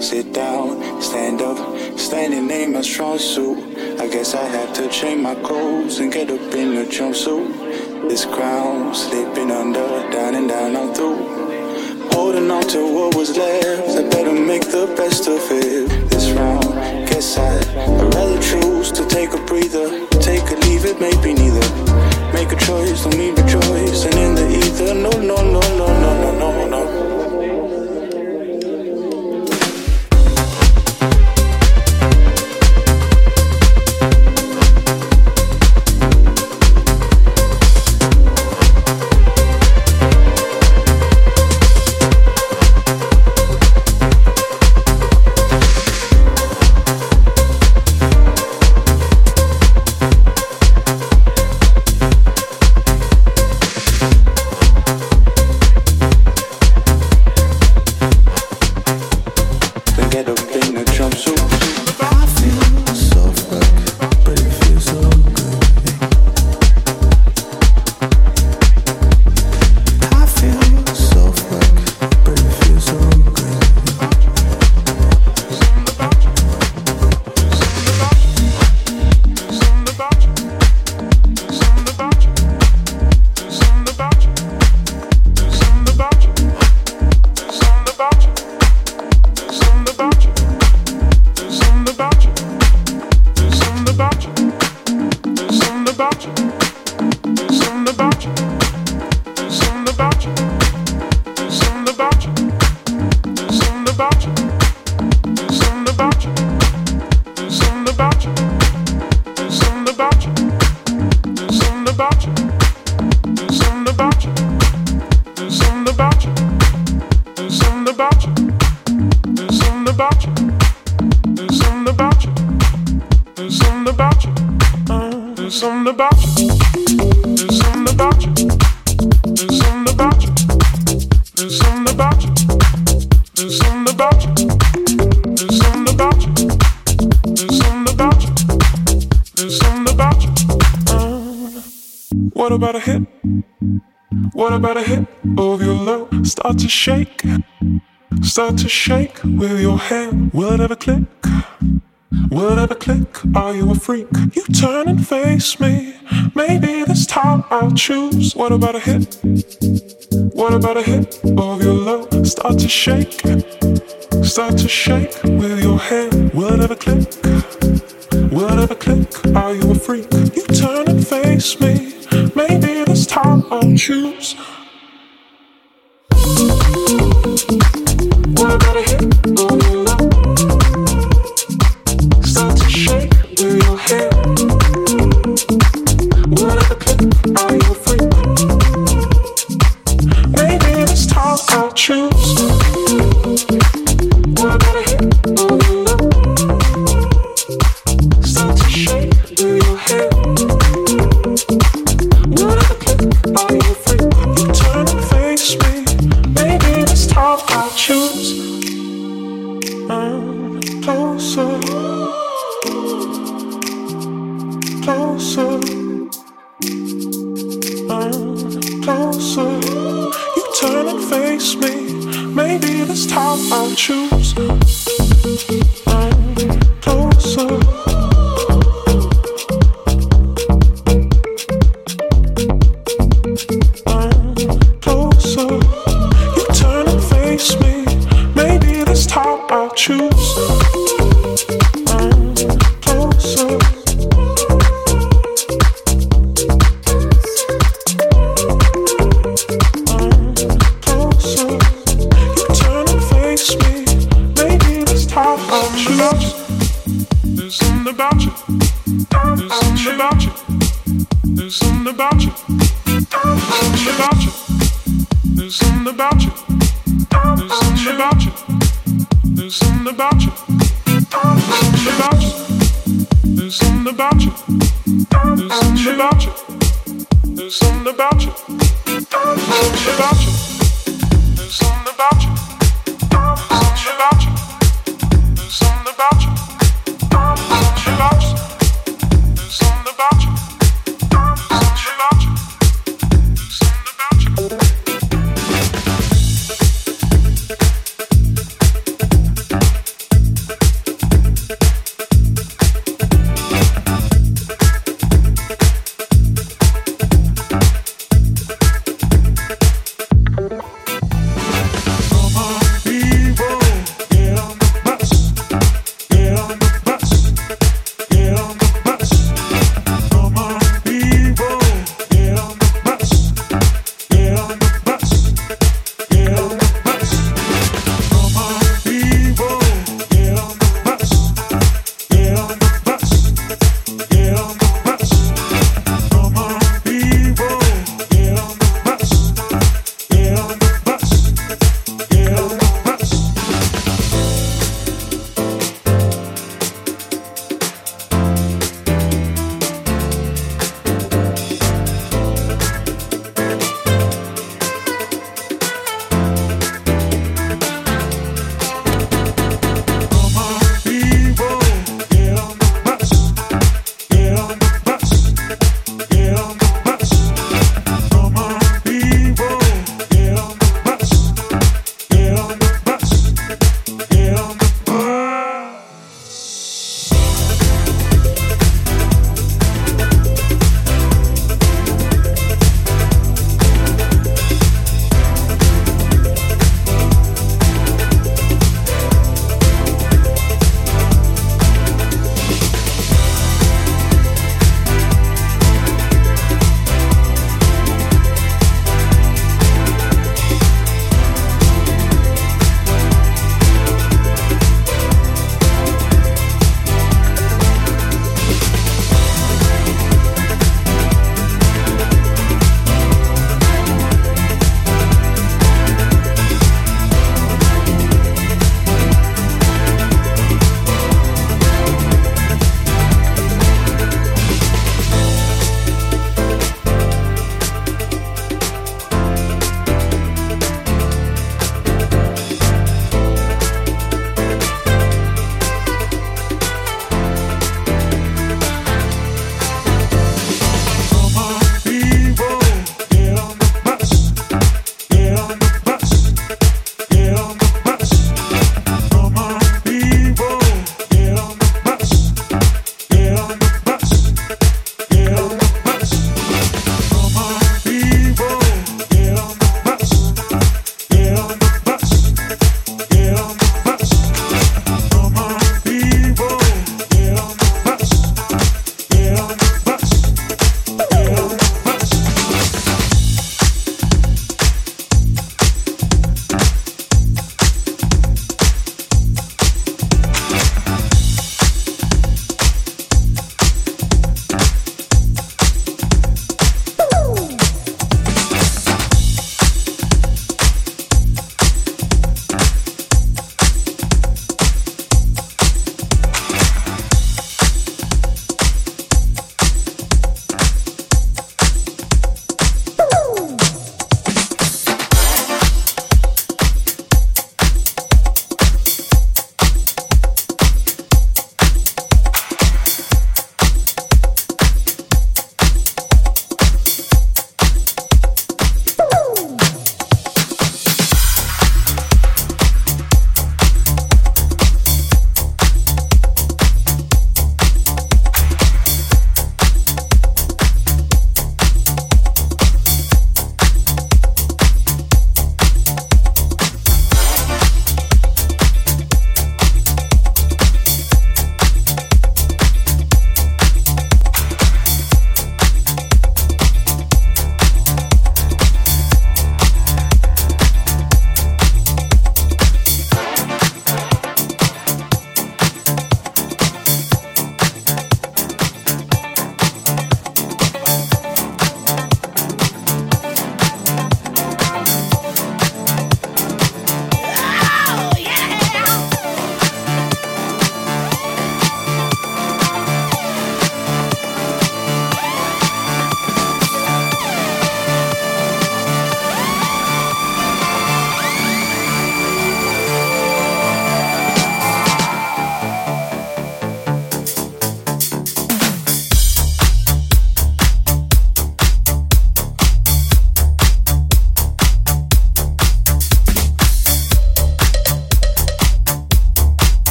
sit down, stand up. Standing ain't my strong suit. I guess I have to change my clothes and get up in a jumpsuit. This crown sleeping under, down and down I'm through. Holding on to what was left, I better make the best of it. This round, guess I'd rather choose to take a breather, take a leave it, maybe neither. Make a choice, don't need a choice, and in the ether, no, no, no, no, no, no, no, no. Shake, start to shake with your hand. Will it ever click? Will it ever click? Are you a freak? You turn and face me. Maybe this time I'll choose. What about a hit? What about a hit of your love? Start to shake,